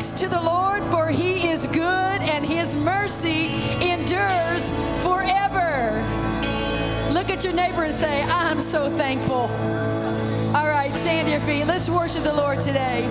thanks to the Lord, for he is good and his mercy endures forever. Look at your neighbor and say, I'm so thankful. All right, stand to your feet. Let's worship the Lord today.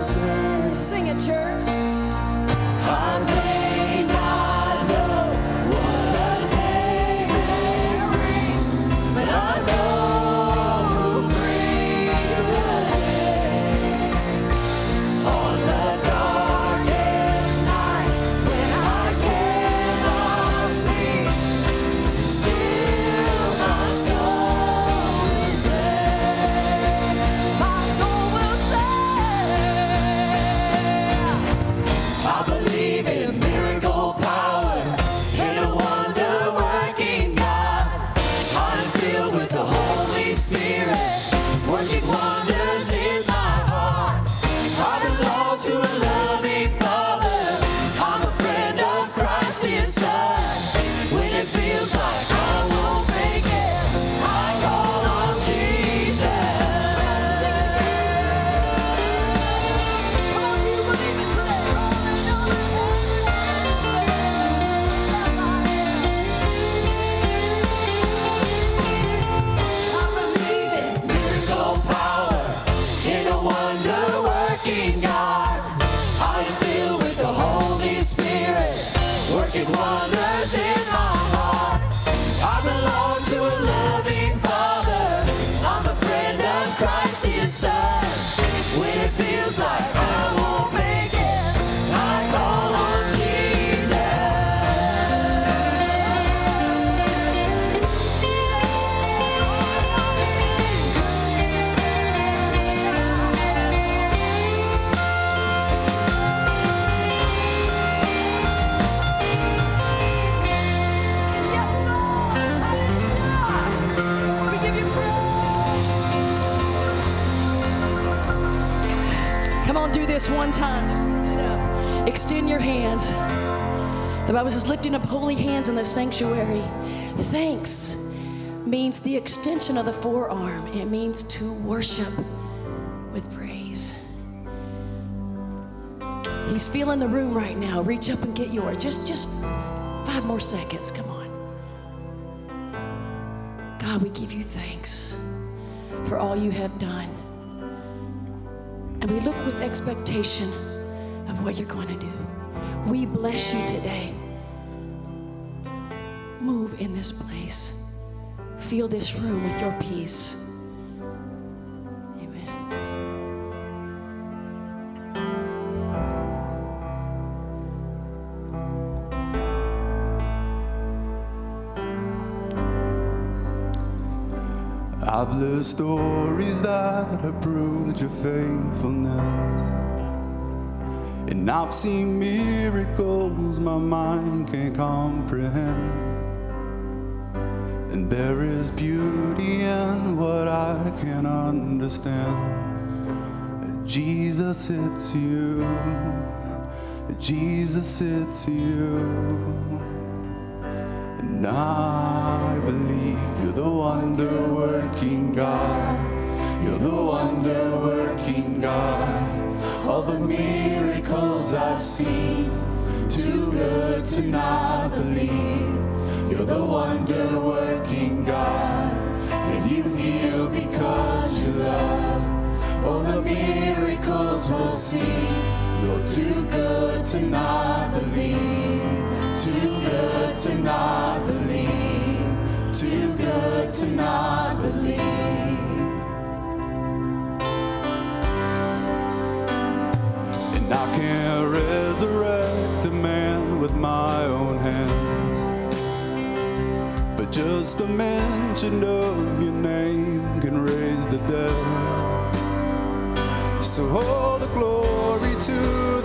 Sing. Bible says, lifting up holy hands in the sanctuary. Thanks means the extension of the forearm, it means to worship with praise. He's feeling the room right now. Reach up and get yours. Just, just five more seconds. Come on. God, we give you thanks for all you have done. And we look with expectation of what you're going to do. We bless you today. Move in this place. Fill this room with your peace. I've lived stories that have proved your faithfulness. And I've seen miracles my mind can't comprehend. There is beauty in what I can understand. Jesus, it's you. Jesus, it's you. And I believe you're the wonder working God. You're the wonder working God. All the miracles I've seen, too good to not believe. You're the wonder working miracles we'll see. You're too good to not believe. Too good to not believe. Too good to not believe. And I can't resurrect a man with my own hands. But just the mention of your name can raise the dead. So all the glory to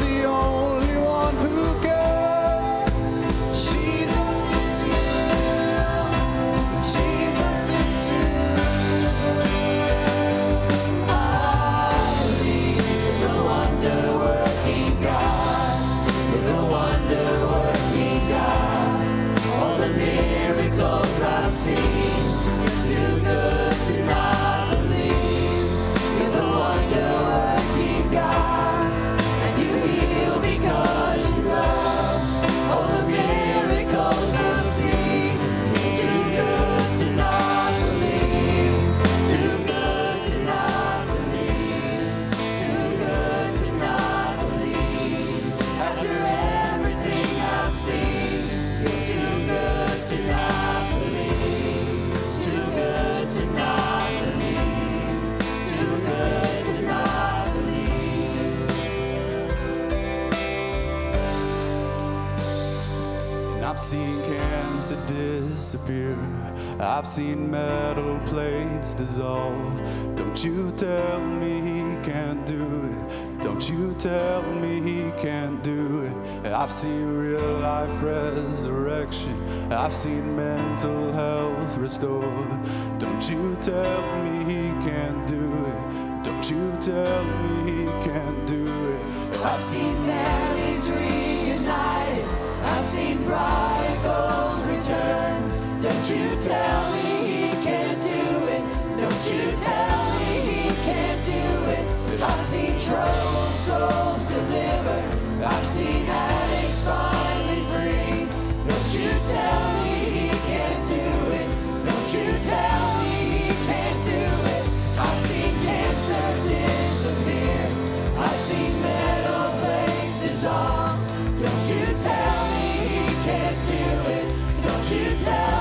I've seen real life resurrection. I've seen mental health restored. Don't you tell me he can't do it. Don't you tell me he can't do it. I've seen families reunited. I've seen prodigals return. Don't you tell me he can't do it. Don't you tell me he can't do it. I've seen troubled souls delivered. I've seen addicts finally free. Don't you tell me he can't do it. Don't you tell me he can't do it. I've seen cancer disappear. I've seen metal plates dissolve. Don't you tell me he can't do it. Don't you tell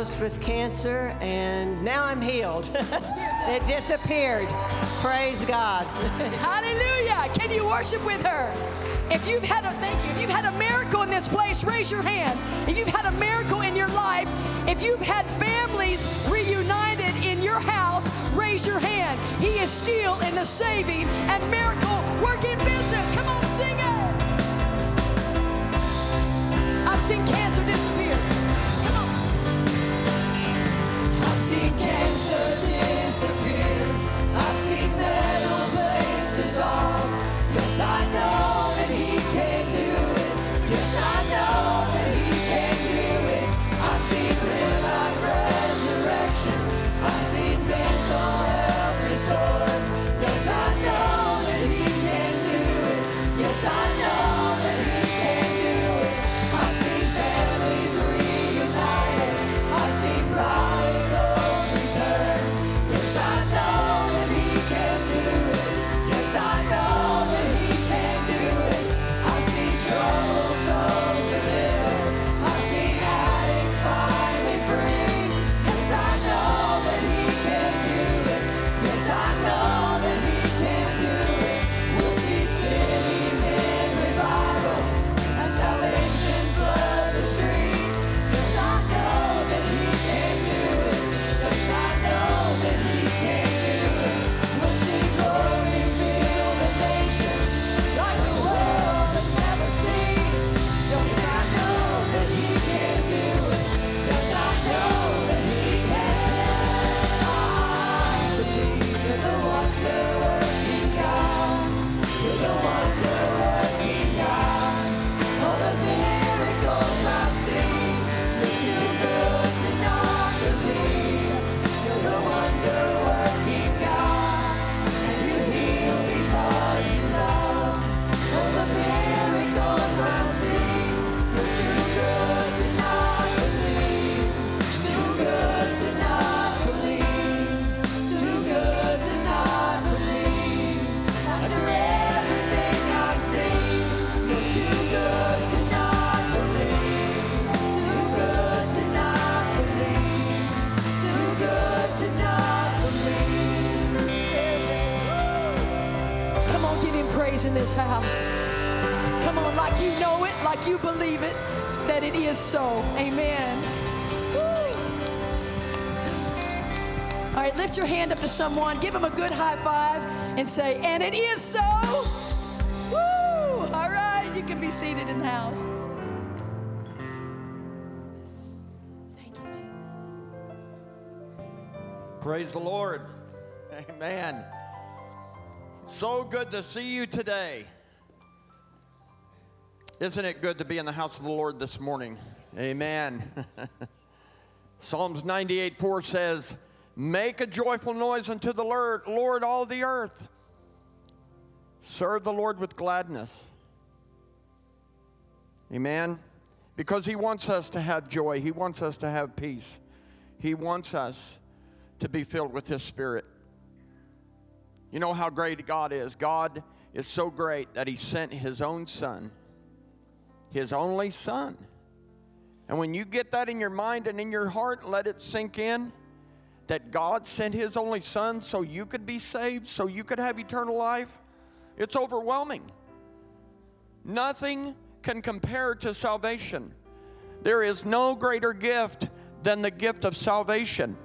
diagnosed with cancer and now I'm healed. it disappeared. Praise God. Hallelujah. Can you worship with her? If you've had a thank you, if you've had a miracle in this place, raise your hand. If you've had a miracle in your life, if you've had families reunited in your house, raise your hand. He is still in the saving and miracle working business. Come on, sing it. I've seen cancer disappear. Seen cancer disappear. I've seen metal. Yes, I know that he can do it. Yes, I know that he can do it. I've seen real resurrection. I've seen mental health restored. In this house. Come on, like you know it, like you believe it, that it is so. Amen. Woo. All right, lift your hand up to someone, give them a good high five, and say, and it is so. Woo! All right, you can be seated in the house. Thank you, Jesus. Praise the Lord. Amen. So good to see you today. Isn't it good to be in the house of the Lord this morning? Amen. Psalms 98 4 says, Make a joyful noise unto the Lord, Lord, all the earth. Serve the Lord with gladness. Amen. Because He wants us to have joy, He wants us to have peace, He wants us to be filled with His Spirit. You know how great God is. God is so great that He sent His own Son, His only Son. And when you get that in your mind and in your heart, let it sink in that God sent His only Son so you could be saved, so you could have eternal life. It's overwhelming. Nothing can compare to salvation. There is no greater gift than the gift of salvation.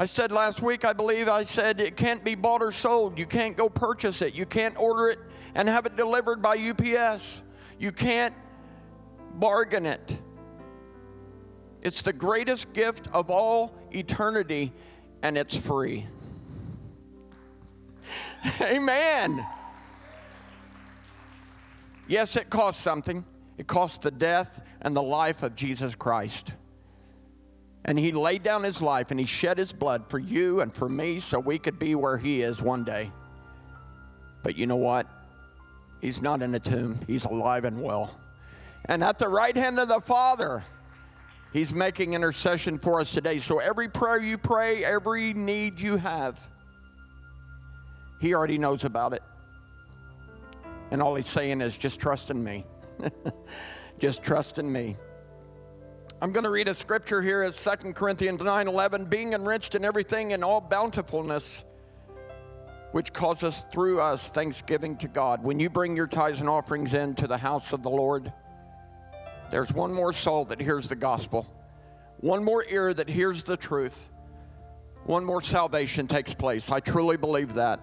I said last week, I believe, I said it can't be bought or sold. You can't go purchase it. You can't order it and have it delivered by UPS. You can't bargain it. It's the greatest gift of all eternity, and it's free. Amen. Yes, it costs something. It cost the death and the life of Jesus Christ. And he laid down his life and he shed his blood for you and for me so we could be where he is one day. But you know what? He's not in a tomb, he's alive and well. And at the right hand of the Father, he's making intercession for us today. So every prayer you pray, every need you have, he already knows about it. And all he's saying is just trust in me. just trust in me. I'm going to read a scripture here as 2 Corinthians 9 11, being enriched in everything in all bountifulness, which causes through us thanksgiving to God. When you bring your tithes and offerings into the house of the Lord, there's one more soul that hears the gospel, one more ear that hears the truth, one more salvation takes place. I truly believe that.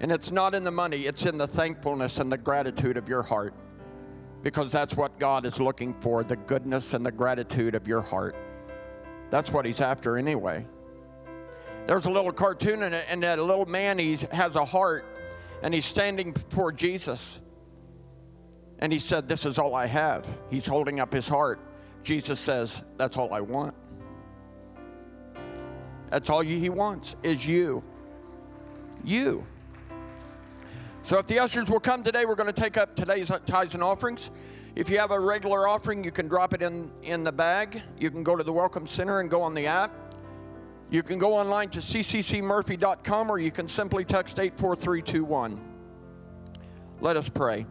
And it's not in the money, it's in the thankfulness and the gratitude of your heart. Because that's what God is looking for the goodness and the gratitude of your heart. That's what He's after anyway. There's a little cartoon in it, and that little man he has a heart, and he's standing before Jesus. And he said, This is all I have. He's holding up his heart. Jesus says, That's all I want. That's all he wants is you. You. So if the ushers will come today, we're going to take up today's tithes and offerings. If you have a regular offering, you can drop it in, in the bag. You can go to the Welcome Center and go on the app. You can go online to cccmurphy.com or you can simply text 84321. Let us pray.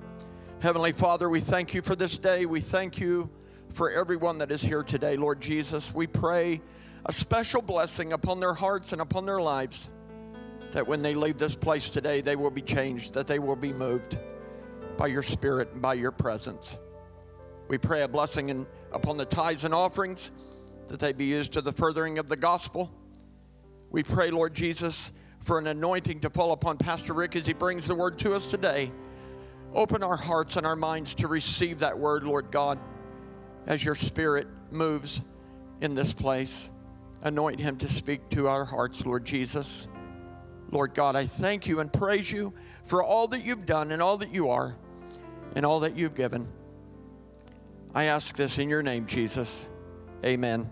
Heavenly Father, we thank you for this day. We thank you for everyone that is here today, Lord Jesus. We pray a special blessing upon their hearts and upon their lives that when they leave this place today, they will be changed, that they will be moved by your Spirit and by your presence. We pray a blessing in, upon the tithes and offerings, that they be used to the furthering of the gospel. We pray, Lord Jesus, for an anointing to fall upon Pastor Rick as he brings the word to us today. Open our hearts and our minds to receive that word, Lord God, as your Spirit moves in this place. Anoint him to speak to our hearts, Lord Jesus. Lord God, I thank you and praise you for all that you've done and all that you are and all that you've given. I ask this in your name, Jesus. Amen.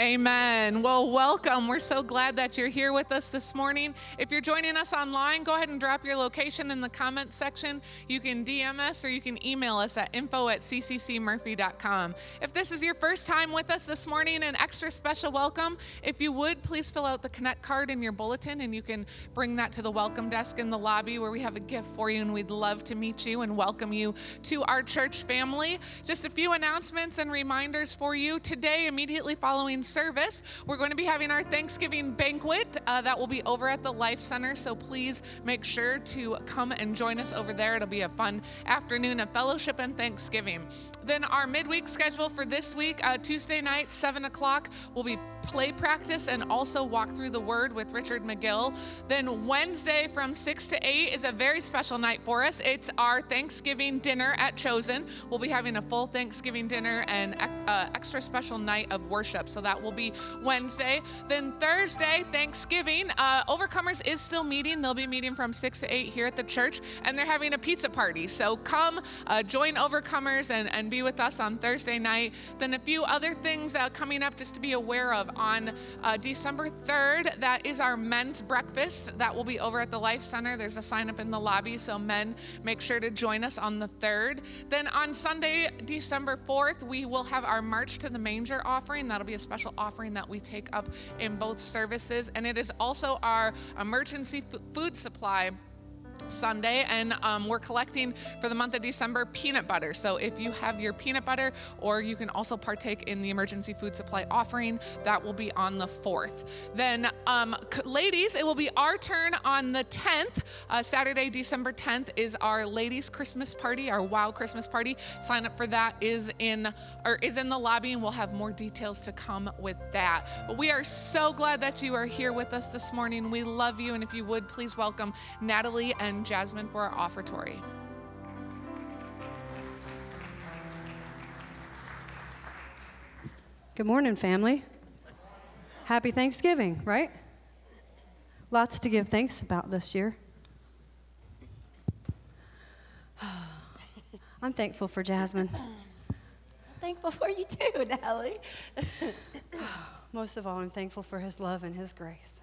Amen. Well, welcome. We're so glad that you're here with us this morning. If you're joining us online, go ahead and drop your location in the comments section. You can DM us or you can email us at info at cccmurphy.com. If this is your first time with us this morning, an extra special welcome. If you would, please fill out the Connect card in your bulletin and you can bring that to the welcome desk in the lobby where we have a gift for you and we'd love to meet you and welcome you to our church family. Just a few announcements and reminders for you. Today, immediately following service, we're going to be having our Thanksgiving banquet uh, that will be over at the Life Center. So please make sure to come and join us over there. It'll be a fun afternoon of fellowship and Thanksgiving. Then our midweek schedule for this week, uh, Tuesday night, 7 o'clock, will be play practice and also walk through the Word with Richard McGill. Then Wednesday from 6 to 8 is a very special night for us. It's our Thanksgiving dinner at Chosen. We'll be having a full Thanksgiving dinner and uh, extra special night of worship. So that will be Wednesday. Then Thursday, Thanksgiving, uh, Overcomers is still meeting. They'll be meeting from 6 to 8 here at the church, and they're having a pizza party. So come uh, join Overcomers and, and be with us on Thursday night. Then a few other things uh, coming up just to be aware of on uh, December 3rd. That is our men's breakfast. That will be over at the Life Center. There's a sign up in the lobby, so men, make sure to join us on the 3rd. Then on Sunday, December 4th, we will have our March to the Manger offering. That'll be a special offering that we take up in both services. And it is also our emergency food supply Sunday, and um, we're collecting for the month of December peanut butter. So if you have your peanut butter, or you can also partake in the emergency food supply offering, that will be on the 4th. Then, um, ladies, it will be our turn on the 10th. Uh, Saturday, December 10th is our ladies' Christmas party, our Wow Christmas party. Sign up for that is in or is in the lobby, and we'll have more details to come with that. But we are so glad that you are here with us this morning. We love you, and if you would please welcome Natalie and and Jasmine for our offertory. Good morning, family. Happy Thanksgiving, right? Lots to give thanks about this year. I'm thankful for Jasmine. thankful for you too, Natalie. Most of all, I'm thankful for his love and his grace.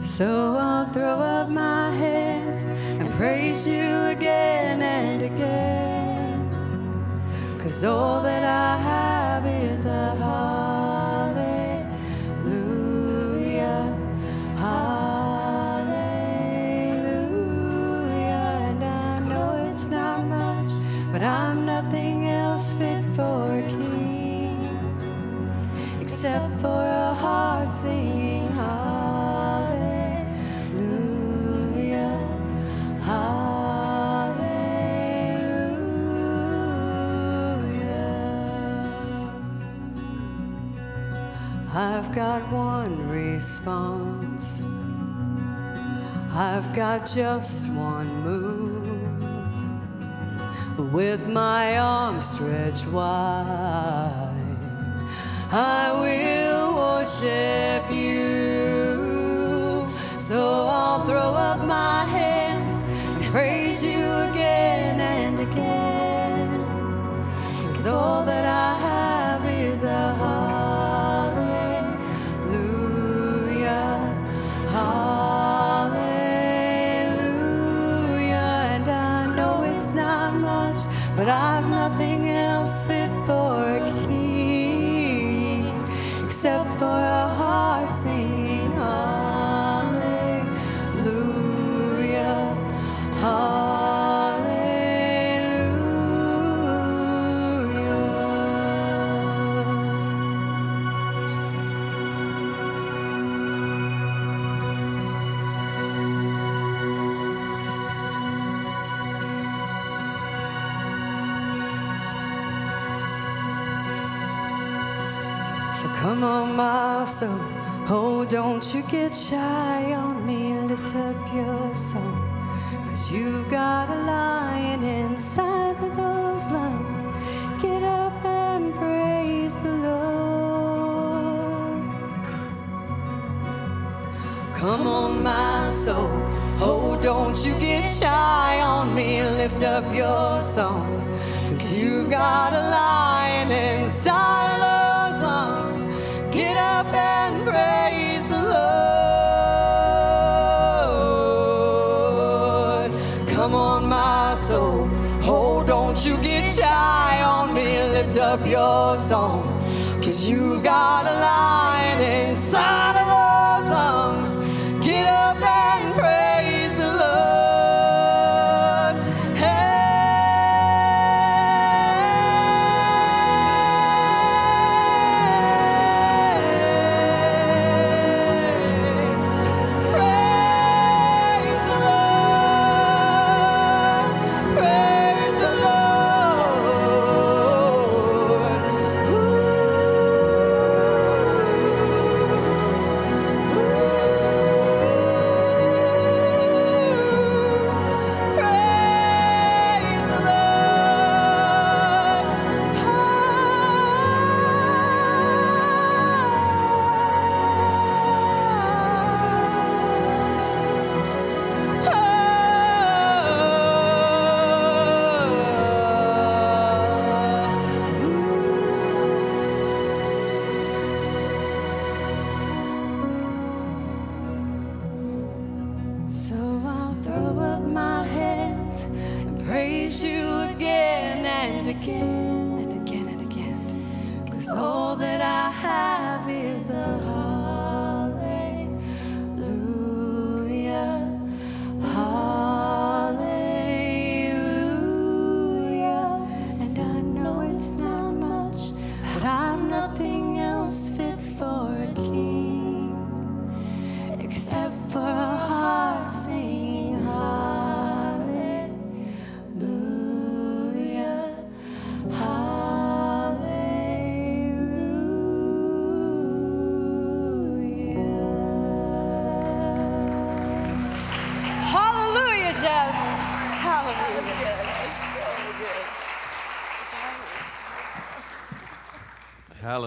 So I'll throw up my hands and praise you again and again. Cause all that I have is a hallelujah. Hallelujah. And I know it's not much, but I'm nothing else fit for a king except for a heart singing I've got one response. I've got just one move. With my arms stretched wide, I will worship you. So I'll throw up my hands and praise you Oh, don't you get shy on me, lift up your song. Cause you've got a lion inside of those lungs. Get up and praise the Lord. Come on, my soul. Oh, don't you get shy on me, lift up your song. Cause you've got a lion inside lift up your song. Cause you've got a lion inside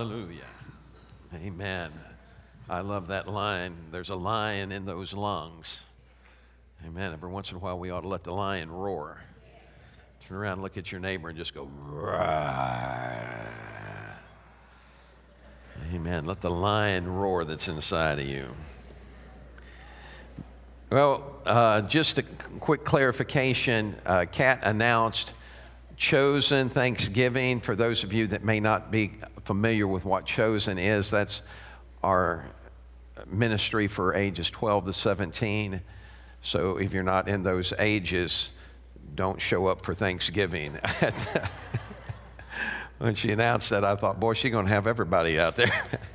Hallelujah. Amen. I love that line. There's a lion in those lungs. Amen. Every once in a while, we ought to let the lion roar. Turn around, look at your neighbor, and just go, "Roar." Amen. Let the lion roar that's inside of you. Well, uh, just a quick clarification. Uh, Kat announced Chosen Thanksgiving. For those of you that may not be familiar with what Chosen is, that's our ministry for ages 12 to 17. So if you're not in those ages, don't show up for Thanksgiving. when she announced that, I thought, boy, she's going to have everybody out there.